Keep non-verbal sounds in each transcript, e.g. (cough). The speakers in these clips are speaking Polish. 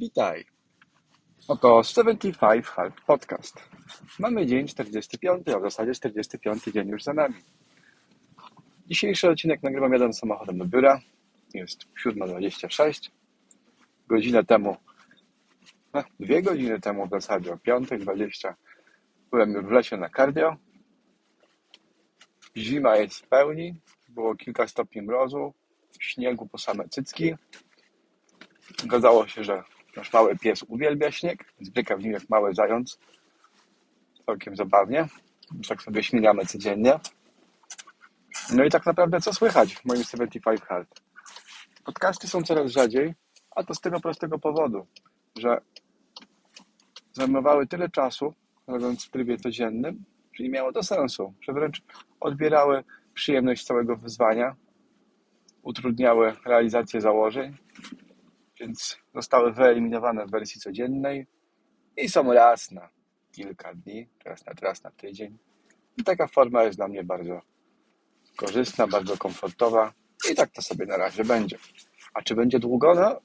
Witaj. Oto 75 Half Podcast. Mamy dzień 45, a w zasadzie 45 dzień już za nami. Dzisiejszy odcinek nagrywam jeden samochodem do biura. Jest 7.26. Godzinę temu, no, dwie godziny temu w zasadzie, o 5.20 byłem w lesie na cardio. Zima jest w pełni. Było kilka stopni mrozu, śniegu po same cycki. Okazało się, że nasz mały pies uwielbia śnieg, zbyka w nim jak mały zając. Całkiem zabawnie. Tak sobie śmigamy codziennie. No i tak naprawdę co słychać w moim 75 Hard? Podcasty są coraz rzadziej, a to z tego prostego powodu, że zajmowały tyle czasu, robiąc w trybie codziennym, że nie miało to sensu, że wręcz odbierały przyjemność całego wyzwania, utrudniały realizację założeń, więc zostały wyeliminowane w wersji codziennej i są raz na kilka dni, raz na, raz na tydzień. I taka forma jest dla mnie bardzo korzystna, bardzo komfortowa i tak to sobie na razie będzie. A czy będzie długo? No,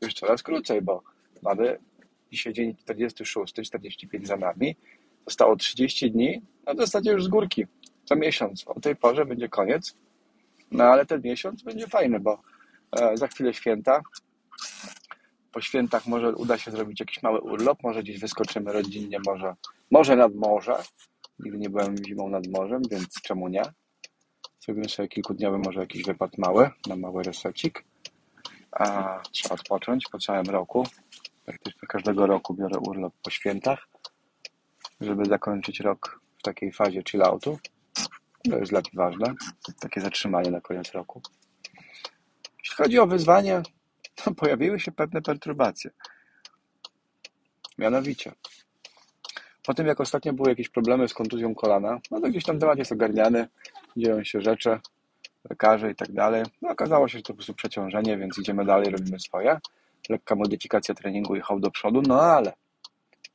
już coraz krócej, bo mamy dzisiaj dzień 46, 45 za nami. Zostało 30 dni, a w zasadzie już z górki. Za miesiąc. O tej porze będzie koniec. No ale ten miesiąc będzie fajny, bo e, za chwilę święta. Po świętach może uda się zrobić jakiś mały urlop, może gdzieś wyskoczymy rodzinnie, może, może nad morze. Nigdy nie byłem zimą nad morzem, więc czemu nie? Zrobimy sobie kilkudniowy może jakiś wypad mały, na mały resecik. A, trzeba odpocząć po całym roku. Praktycznie każdego roku biorę urlop po świętach, żeby zakończyć rok w takiej fazie chilloutu. To jest dla mnie ważne, takie zatrzymanie na koniec roku. Jeśli chodzi o wyzwanie, (laughs) to pojawiły się pewne perturbacje. Mianowicie, po tym jak ostatnio były jakieś problemy z kontuzją kolana, no to gdzieś tam temat jest ogarniany, dzieją się rzeczy, lekarze i tak dalej. No okazało się, że to po prostu przeciążenie, więc idziemy dalej, robimy swoje. Lekka modyfikacja treningu jechał do przodu, no ale,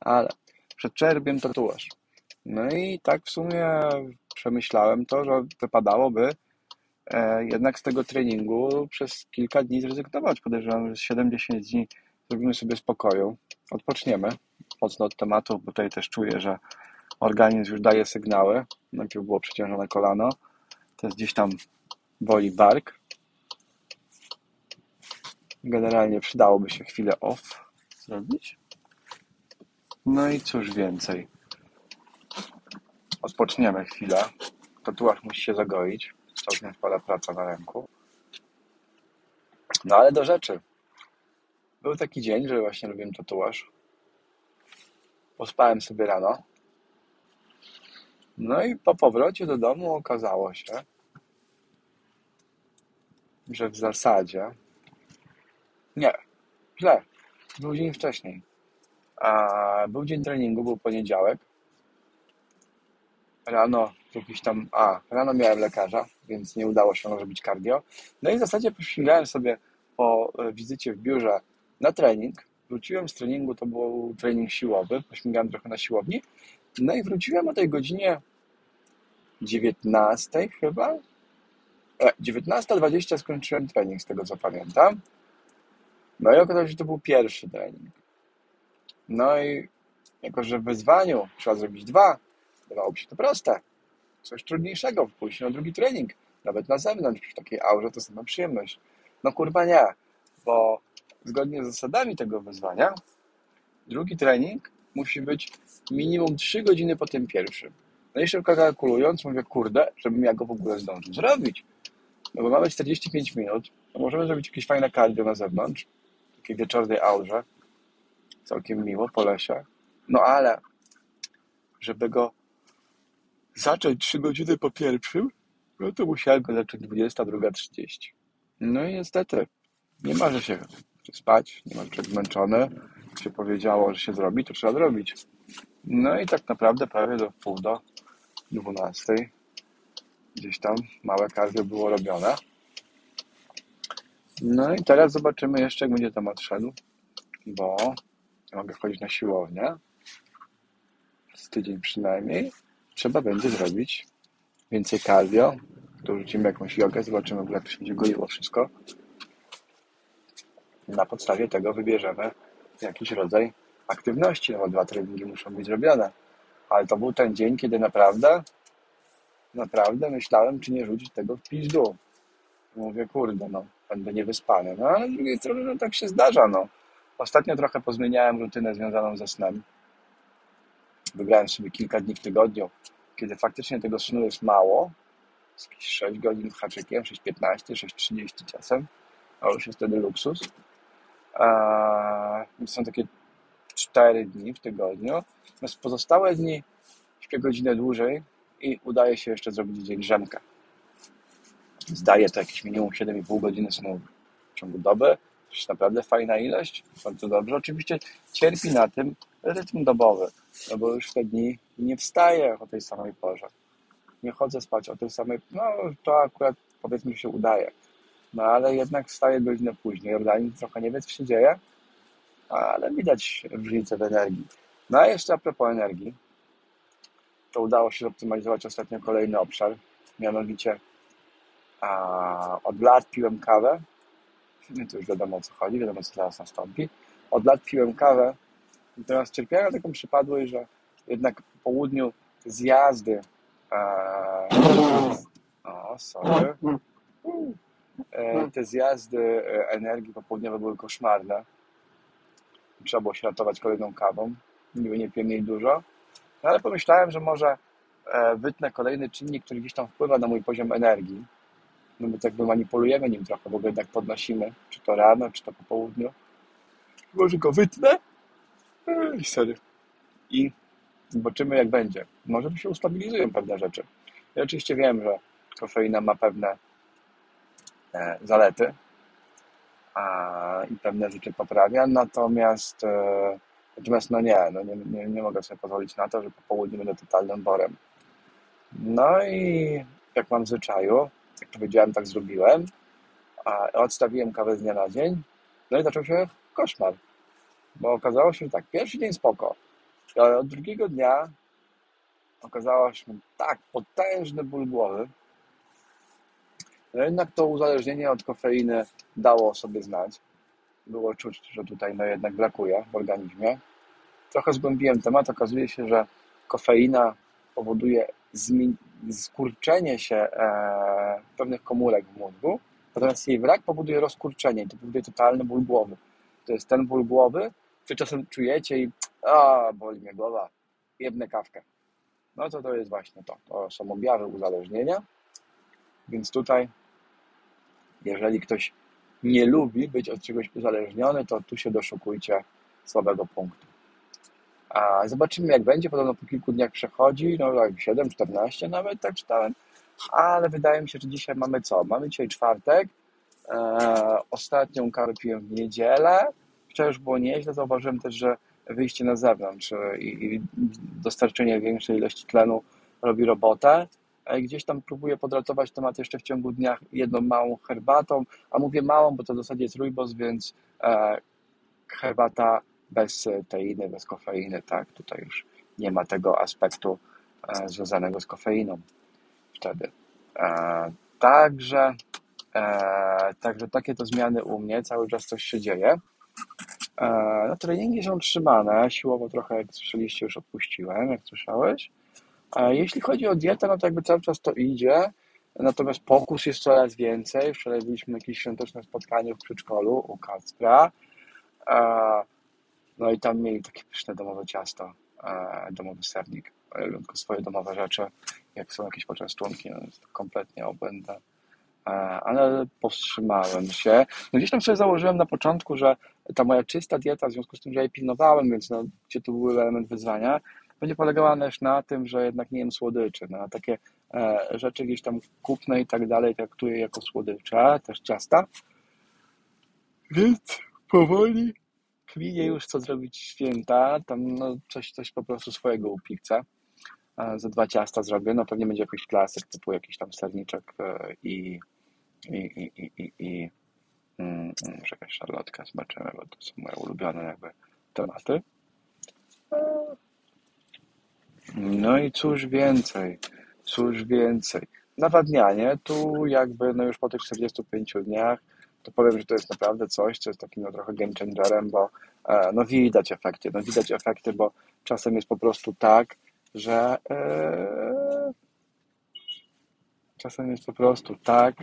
ale, przed czerwiem tatuaż. No i tak w sumie przemyślałem to, że wypadałoby jednak z tego treningu przez kilka dni zrezygnować. Podejrzewam, że 7-10 dni zrobimy sobie spokoju, odpoczniemy mocno od tematu, bo tutaj też czuję, że organizm już daje sygnały. Najpierw było przeciążone kolano, teraz gdzieś tam boli bark. Generalnie przydałoby się chwilę off zrobić. No i cóż więcej. Odpoczniemy chwilę. Tatuaż musi się zagoić. Całkiem spora praca na ręku. No ale do rzeczy. Był taki dzień, że właśnie robiłem tatuaż. Pospałem sobie rano. No i po powrocie do domu okazało się, że w zasadzie nie, źle. Był dzień wcześniej. A był dzień treningu, był poniedziałek. Rano jakiś tam, a, rano miałem lekarza, więc nie udało się zrobić cardio. No i w zasadzie pościgałem sobie po wizycie w biurze na trening. Wróciłem z treningu, to był trening siłowy, pośmigałem trochę na siłowni. No i wróciłem o tej godzinie 19 chyba. E, 19.20 skończyłem trening, z tego co pamiętam. No i okazało się, że to był pierwszy trening. No i jako, że w wyzwaniu trzeba zrobić dwa, wydawało mi się to proste. Coś trudniejszego, pójść na drugi trening, nawet na zewnątrz, przy takiej aurze to sama przyjemność. No kurwa nie, bo zgodnie z zasadami tego wyzwania, drugi trening musi być minimum 3 godziny po tym pierwszym. No i szybko kalkulując, mówię, kurde, żebym ja go w ogóle zdążył zrobić. No bo mamy 45 minut, to możemy zrobić jakieś fajne cardio na zewnątrz, takiej wieczornej aurze, całkiem miło, po lesie. No ale, żeby go zacząć 3 godziny po pierwszym, no to musiałem go zacząć 22.30. No i niestety, nie ma, że się spać, nie ma, że zmęczony, się powiedziało, że się zrobi, to trzeba zrobić. No i tak naprawdę prawie do pół do 12 gdzieś tam małe cardio było robione. No i teraz zobaczymy jeszcze, jak będzie temat szedł, bo mogę wchodzić na siłownię z tydzień przynajmniej. Trzeba będzie zrobić więcej cardio, dorzucimy jakąś jogę, zobaczymy, jak się będzie goiło wszystko. Na podstawie tego wybierzemy jakiś rodzaj aktywności, no bo dwa treningi muszą być zrobione. Ale to był ten dzień, kiedy naprawdę, naprawdę myślałem, czy nie rzucić tego w pizdu. Mówię, kurde, no, będę niewyspany. No, ale z drugiej strony, no, tak się zdarza, no. Ostatnio trochę pozmieniałem rutynę związaną ze snem. Wybrałem sobie kilka dni w tygodniu, kiedy faktycznie tego snu jest mało, z jakieś 6 godzin haczykiem, 6.15, 6.30 czasem, a już jest wtedy luksus. Eee, są takie 4 dni w tygodniu. Natomiast pozostałe dni śpię godzinę dłużej i udaje się jeszcze zrobić dzień drzemkę. Zdaje to jakieś minimum 7,5 godziny snu w ciągu doby. To jest naprawdę fajna ilość, bardzo dobrze. Oczywiście cierpi na tym rytm dobowy, no bo już te dni nie wstaję o tej samej porze. Nie chodzę spać o tej samej, no to akurat powiedzmy, się udaje. No ale jednak wstaję godzinę później. Organizm trochę nie wie, co się dzieje, ale widać różnicę w energii. No a jeszcze a propos energii, to udało się zoptymalizować ostatnio kolejny obszar, mianowicie a, od lat piłem kawę, no to już wiadomo o co chodzi, wiadomo co zaraz nastąpi. Od lat piłem kawę, natomiast cierpiałem na taką przypadłość, że jednak po południu zjazdy e, o, sorry. E, te zjazdy e, energii popołudniowe były koszmarne. Trzeba było się ratować kolejną kawą. Niby nie piłem jej dużo. No ale pomyślałem, że może e, wytnę kolejny czynnik, który gdzieś tam wpływa na mój poziom energii. No bo tak by manipulujemy nim trochę, bo go jednak podnosimy. Czy to rano, czy to po południu. Może go wytnę? I sorry. I zobaczymy jak będzie. Może się ustabilizują pewne rzeczy. Ja oczywiście wiem, że kofeina ma pewne e, zalety a, i pewne rzeczy poprawia, natomiast e, natomiast no nie, no nie, nie, nie mogę sobie pozwolić na to, że po południu będę totalnym borem. No i jak mam w zwyczaju, jak powiedziałem, tak zrobiłem, a odstawiłem kawę z dnia na dzień, no i zaczął się koszmar, bo okazało się, że tak, pierwszy dzień spoko, ale od drugiego dnia okazało się tak potężny ból głowy, no jednak to uzależnienie od kofeiny dało sobie znać. Było czuć, że tutaj no jednak brakuje w organizmie. Trochę zgłębiłem temat. Okazuje się, że kofeina powoduje skurczenie się e, pewnych komórek w mózgu, natomiast jej brak powoduje rozkurczenie i to powoduje totalny ból głowy. To jest ten ból głowy, czy czasem czujecie i a, boli mnie głowa, jedne kawkę. No to to jest właśnie to. To są objawy uzależnienia. Więc tutaj, jeżeli ktoś nie lubi być od czegoś uzależniony, to tu się doszukujcie słabego punktu. A zobaczymy, jak będzie. Podobno po kilku dniach przechodzi, no jak 7, 14 nawet, tak czytałem. Ale wydaje mi się, że dzisiaj mamy co? Mamy dzisiaj czwartek. Eee, ostatnią kawę piłem w niedzielę. Wczoraj już było nieźle. Zauważyłem też, że wyjście na zewnątrz i, i dostarczenie większej ilości tlenu robi robotę. E, gdzieś tam próbuję podratować temat jeszcze w ciągu dnia jedną małą herbatą, a mówię małą, bo to w zasadzie jest rooibos, więc e, herbata bez teiny, bez kofeiny, tak, tutaj już nie ma tego aspektu e, związanego z kofeiną wtedy. E, także, e, także takie to zmiany u mnie, cały czas coś się dzieje. E, no, treningi są trzymane, siłowo trochę, jak słyszeliście, już odpuściłem, jak słyszałeś. E, jeśli chodzi o dietę, no to jakby cały czas to idzie, natomiast pokus jest coraz więcej. Wczoraj byliśmy na jakimś świątecznym spotkaniu w przedszkolu u Kacpra. E, no i tam mieli takie pyszne domowe ciasto, domowy sernik. Tylko swoje domowe rzeczy. Jak są jakieś poczęstunki, no to kompletnie obłędne. Ale powstrzymałem się. No gdzieś tam sobie założyłem na początku, że ta moja czysta dieta, w związku z tym, że jej pilnowałem, więc no, gdzie tu był element wyzwania, będzie polegała też na tym, że jednak nie jem słodyczy. No, takie e, rzeczy gdzieś tam kupne i tak dalej traktuję jako słodycze, też ciasta. Więc powoli kminie już co zrobić święta, tam no, coś, coś po prostu swojego upikcę. E, za dwa ciasta zrobię, no pewnie będzie jakiś klasyk typu jakiś tam serniczek e, i i, i, i, i, mm, może jakaś szarlotka, zobaczymy, bo to są moje ulubione jakby tematy. No i cóż więcej, cóż więcej. Nawadnianie, tu jakby no już po tych 45 dniach to powiem, że to jest naprawdę coś, co jest takim no, trochę game changerem, bo e, no widać efekty, no widać efekty, bo czasem jest po prostu tak, że e, czasem jest po prostu tak,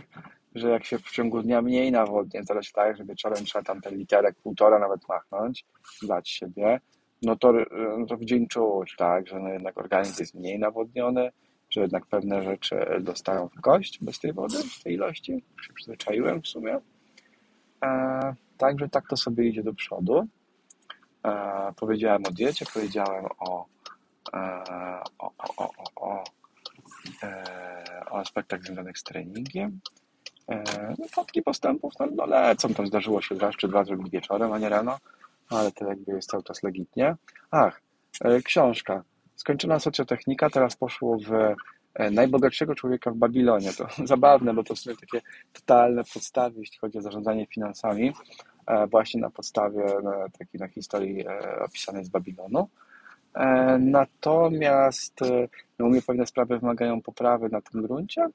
że jak się w ciągu dnia mniej nawodnie, zależy tak, że wieczorem trzeba tam ten literek półtora nawet machnąć, dać siebie, no to, no to w dzień czuć, tak, że no jednak organizm jest mniej nawodniony, że jednak pewne rzeczy dostają w kość bez tej wody, w tej ilości. Się przyzwyczaiłem w sumie. E, także tak to sobie idzie do przodu. E, powiedziałem o diecie, powiedziałem o, e, o, o, o, o, e, o aspektach związanych z treningiem. E, no, fotki postępów no, no lecą, tam zdarzyło się raz czy dwa zrobić wieczorem, a nie rano, ale to jakby jest cały czas legitnie. Ach, e, książka. Skończona socjotechnika, teraz poszło w e, najbogatszego człowieka w Babilonie. To (laughs) zabawne, bo to są takie totalne podstawy, jeśli chodzi o zarządzanie finansami, właśnie na podstawie takiej na historii opisanej z Babilonu. Natomiast no, u mnie pewne sprawy wymagają poprawy na tym gruncie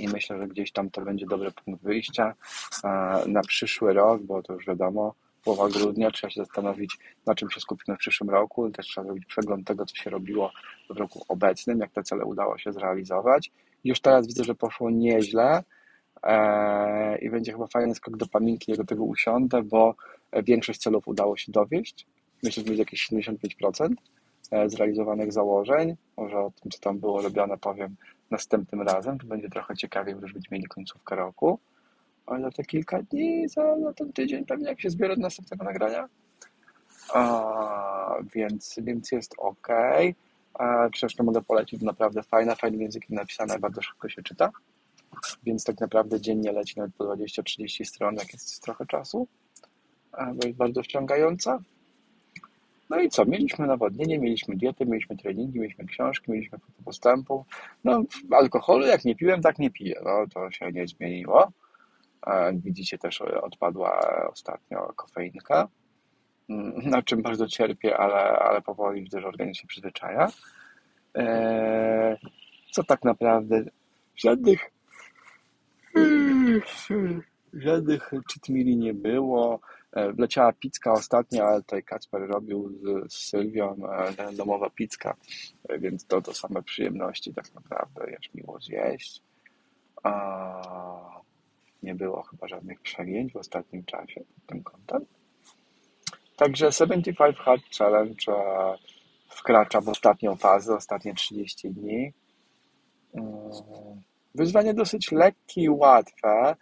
i myślę, że gdzieś tam to będzie dobry punkt wyjścia na przyszły rok, bo to już wiadomo, połowa grudnia, trzeba się zastanowić, na czym się skupimy w przyszłym roku. Też trzeba zrobić przegląd tego, co się robiło w roku obecnym, jak te cele udało się zrealizować. Już teraz widzę, że poszło nieźle eee, i będzie chyba fajny skok do pamięci, jak do tego usiądę, bo większość celów udało się dowieść. Myślę, że będzie jakieś 75% e, zrealizowanych założeń. Może o tym, co tam było robione, powiem następnym razem. To będzie trochę ciekawiej, bo już będziemy mieli końcówkę roku ale za te kilka dni, za, ten tydzień pewnie jak się zbiorę do następnego nagrania. A, więc, więc jest ok. A, książkę mogę polecić, naprawdę fajna, fajnym językiem napisana, bardzo szybko się czyta. Więc tak naprawdę dziennie leci nawet po 20-30 stron, jak jest trochę czasu. Bo jest bardzo wciągająca. No i co? Mieliśmy nawodnienie, mieliśmy dietę, mieliśmy treningi, mieliśmy książki, mieliśmy postępu. No, alkoholu jak nie piłem, tak nie piję. No, to się nie zmieniło. Widzicie też odpadła ostatnio kofeinka, mm, na czym bardzo cierpię, ale, ale powoli widzę, że organizm się przyzwyczaja. Eee, co tak naprawdę żadnych żadnych cheat nie było. E, wleciała pizka ostatnio, ale tutaj Kacper robił z, z Sylwią e, domowa pizka, e, więc to to same przyjemności tak naprawdę, jest miło zjeść. A nie było chyba żadnych przegięć w ostatnim czasie pod tym kątem. Także 75 Hard Challenge wkracza w ostatnią fazę, ostatnie 30 dni. Wyzwanie dosyć lekkie i łatwe.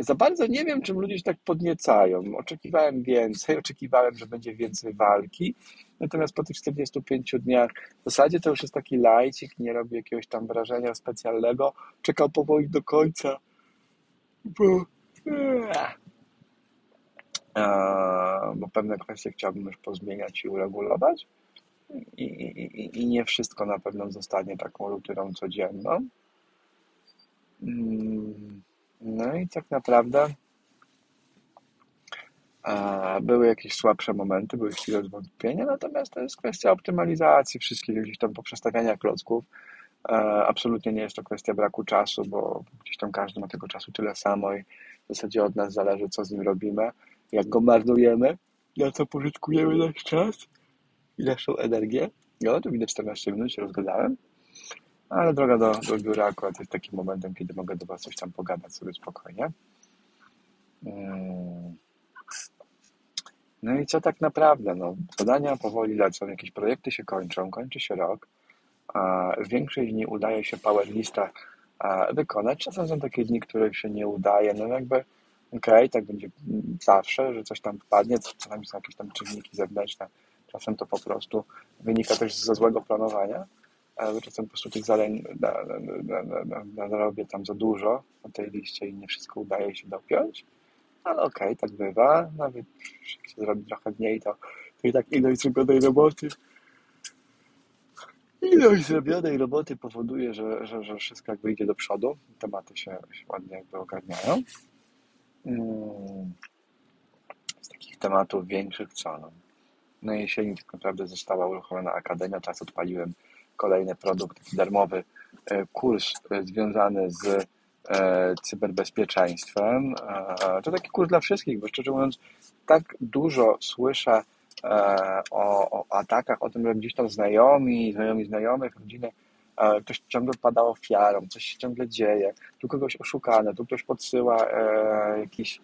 Za bardzo nie wiem, czym ludzie się tak podniecają. Oczekiwałem więcej, oczekiwałem, że będzie więcej walki. Natomiast po tych 45 dniach w zasadzie to już jest taki lajcik, nie robi jakiegoś tam wrażenia specjalnego. Czekał powoli do końca bo, bo pewne kwestie chciałbym już pozmieniać i uregulować. I, i, I nie wszystko na pewno zostanie taką rutyną codzienną. Mm, no i tak naprawdę były jakieś słabsze momenty, były chwile zwątpienia, natomiast to jest kwestia optymalizacji wszystkich gdzieś tam poprzestawiania klocków. Absolutnie nie jest to kwestia braku czasu, bo gdzieś tam każdy ma tego czasu tyle samo i w zasadzie od nas zależy, co z nim robimy, jak go marnujemy, na co pożytkujemy nasz czas i naszą energię. No, tu widać 14 minut, się rozgadałem, ale droga do, do biura akurat jest takim momentem, kiedy mogę do Was coś tam pogadać sobie spokojnie. Mm. No i co tak naprawdę? No, zadania powoli lecą, jakieś projekty się kończą, kończy się rok większość dni udaje się powerlista wykonać. Czasem są takie dni, których się nie udaje. No jakby okej, okay, tak będzie zawsze, że coś tam wpadnie, czasami są jakieś tam czynniki zewnętrzne, czasem to po prostu wynika też ze złego planowania, czasem po prostu tych zadań narobię tam za dużo na tej liście i nie wszystko udaje się dopiąć, ale okej, okay, tak bywa, nawet jak się zrobi trochę mniej, to, to i tak ilość zrobionej roboty Ilość zrobionej roboty powoduje, że, że, że wszystko jakby idzie do przodu, tematy się, się ładnie jakby ogarniają. Hmm. Z takich tematów większych co? No, na jesieni tak naprawdę została uruchomiona Akademia, teraz odpaliłem kolejny produkt, darmowy e, kurs e, związany z e, cyberbezpieczeństwem. To taki kurs dla wszystkich, bo szczerze mówiąc, tak dużo słyszę o, o atakach, o tym, że gdzieś tam znajomi, znajomi znajomych, rodziny, ktoś ciągle pada ofiarą, coś się ciągle dzieje, tu kogoś oszukane, tu ktoś podsyła jakieś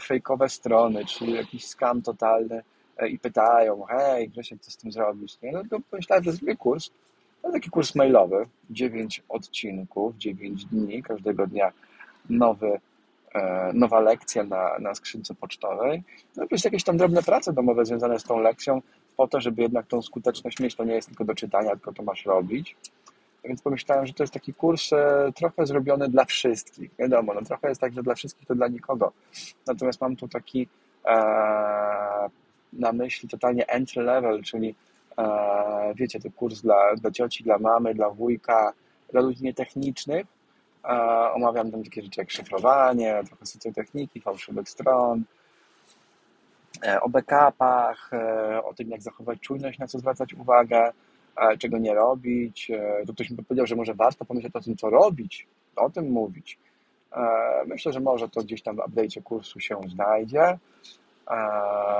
fejkowe strony, czyli jakiś skam totalny i pytają, hej Grzesiek, co z tym zrobić? Nie? No to pomyślałem, że zrobię kurs, to taki kurs mailowy, 9 odcinków, 9 dni, każdego dnia nowy, e, nowa lekcja na, na skrzynce pocztowej. No plus jakieś tam drobne prace domowe związane z tą lekcją, po to, żeby jednak tą skuteczność mieć, to nie jest tylko do czytania, tylko to masz robić. Więc pomyślałem, że to jest taki kurs e, trochę zrobiony dla wszystkich. Wiadomo, no trochę jest tak, że dla wszystkich to dla nikogo. Natomiast mam tu taki e, na myśli totalnie entry level, czyli wiecie, to kurs dla, dla cioci, dla mamy, dla wujka, dla ludzi nietechnicznych. E, omawiam tam takie rzeczy jak szyfrowanie, trochę socjotechniki, fałszywych stron, e, o backupach, o tym, jak zachować czujność, na co zwracać uwagę, czego nie robić. To ktoś mi powiedział, że może warto pomyśleć o tym, co robić, o tym mówić. Myślę, że może to gdzieś tam w update'cie kursu się znajdzie.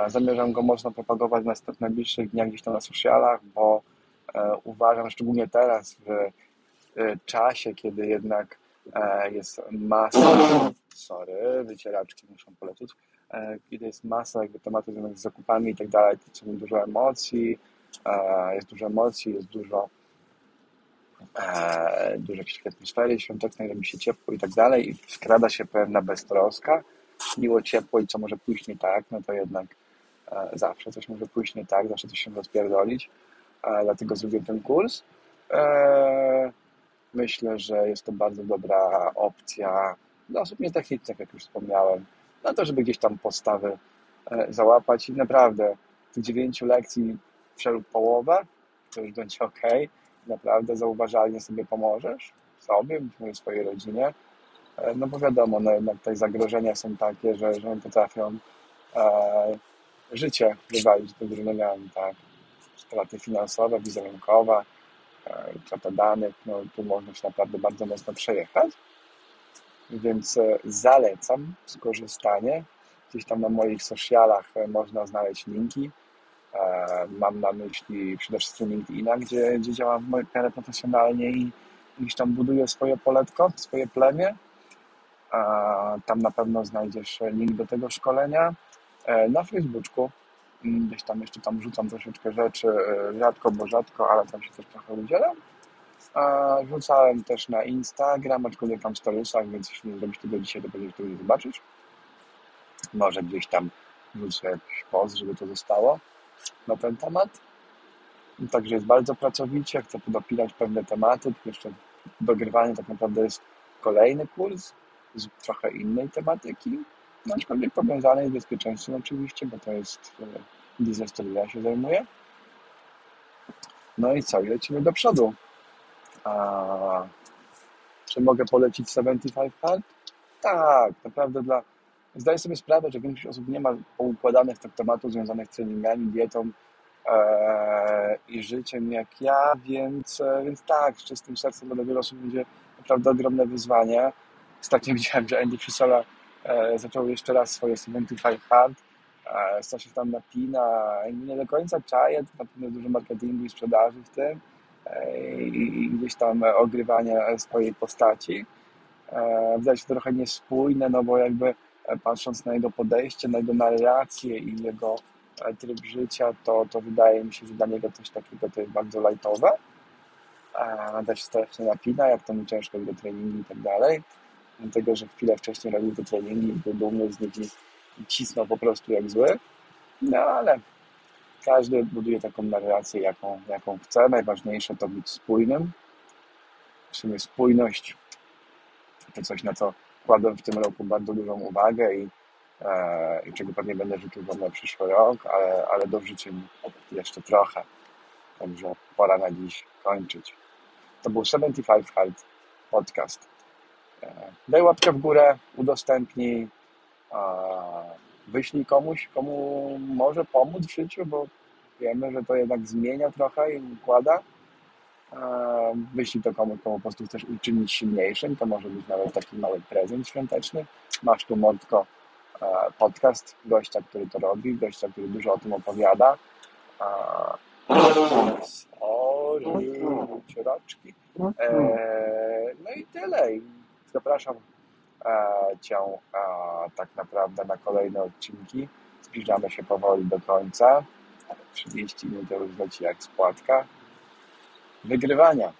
Zamierzam go mocno propagować w najbliższych dniach gdzieś tam na socialach, bo e, uważam, szczególnie teraz w e, czasie, kiedy jednak e, jest masa, (clears throat) sorry, wycieraczki muszą polecieć, kiedy jest masa jakby tematów związanych z zakupami i tak dalej, to są dużo emocji, jest dużo emocji, jest dużo dużo jakiejś atmosfery świątecznej, robi się ciepło i tak dalej. I skrada się pewna beztroska, miło, ciepło i co może pójść nie tak, no to jednak e, zawsze coś może pójść nie tak, zawsze coś się rozpierdolić, e, dlatego zrobiłem ten kurs. E, myślę, że jest to bardzo dobra opcja dla osób nietechnicznych, jak już wspomniałem, na to, żeby gdzieś tam podstawy załapać i naprawdę tych dziewięciu lekcji przelub połowę, to już będzie ok, naprawdę zauważalnie sobie pomożesz, sobie, swojej rodzinie, E, no bo wiadomo, no jednak te zagrożenia są takie, że, że potrafią e, życie wywalić do nogami, tak. Straty finansowe, wizerunkowe, e, danych, no tu można się naprawdę bardzo mocno przejechać. Więc e, zalecam skorzystanie. Gdzieś tam na moich socialach e, można znaleźć linki. E, mam na myśli przede wszystkim LinkedIna, gdzie, gdzie działam w miarę profesjonalnie i gdzieś tam buduję swoje poletko, swoje plemię tam na pewno znajdziesz link do tego szkolenia. E, na Facebooku mm, gdzieś tam jeszcze tam rzucam troszeczkę rzeczy, e, rzadko, bo rzadko, ale tam się też trochę udzielam. Rzucałem też na Instagram, aczkolwiek tam w storiesach, więc jeśli nie zrobisz tego dzisiaj, to będziesz to zobaczyć. Może gdzieś tam rzucę jakiś post, żeby to zostało na ten temat. Także jest bardzo pracowicie, chcę podopinać pewne tematy, jeszcze dogrywanie tak naprawdę jest kolejny kurs, z trochę innej tematyki, no, aczkolwiek powiązanej z bezpieczeństwem oczywiście, bo to jest e, biznes, który ja się zajmuję. No i co, lecimy do przodu. A, czy mogę polecić 75 Hard? Tak, naprawdę dla... Zdaję sobie sprawę, że większość osób nie ma poukładanych tych tematów związanych z treningami, dietą e, i życiem jak ja, więc, e, więc tak, z czystym sercem dla wielu osób będzie naprawdę ogromne wyzwanie. Ostatnio (laughs) widziałem, że Andy Frisola e, zaczął jeszcze raz swoje 75 Hard, e, co się tam napina, nie do końca czaję, to na pewno dużo marketingu i sprzedaży w tym e, i, gdzieś tam ogrywania swojej postaci. Wydaje się trochę niespójne, no bo jakby patrząc na jego podejście, na jego narrację i jego tryb życia, to, to wydaje mi się, że dla niego coś takiego to jest bardzo lightowe. Da się strasznie napina, jak to mu ciężko do treningu i tak dalej tego, że chwilę wcześniej robił te treningi, był dumny z nich i cisnął po prostu jak zły. No ale każdy buduje taką narrację, jaką, jaką chce. Najważniejsze to być spójnym. W sumie spójność to coś, na co kładłem w tym roku bardzo dużą uwagę i, e, i czego pewnie będę życzył wam na przyszły rok, ale, ale do życia jeszcze trochę. Także pora na dziś kończyć. To był 75 Hard Podcast. Daj łapkę w górę, udostępnij, wyślij komuś, komu może pomóc w życiu, bo wiemy, że to jednak zmienia trochę i układa. Wyślij to komu, komu po prostu chcesz uczynić silniejszym. To może być nawet taki mały prezent świąteczny. Masz tu Mordko podcast gościa, który to robi, gościa, który dużo o tym opowiada. Sorry, ciuraczki. No i tyle. Zapraszam Cię tak naprawdę na kolejne odcinki. Zbliżamy się powoli do końca. 30 minut już leci jak spłatka. Wygrywania.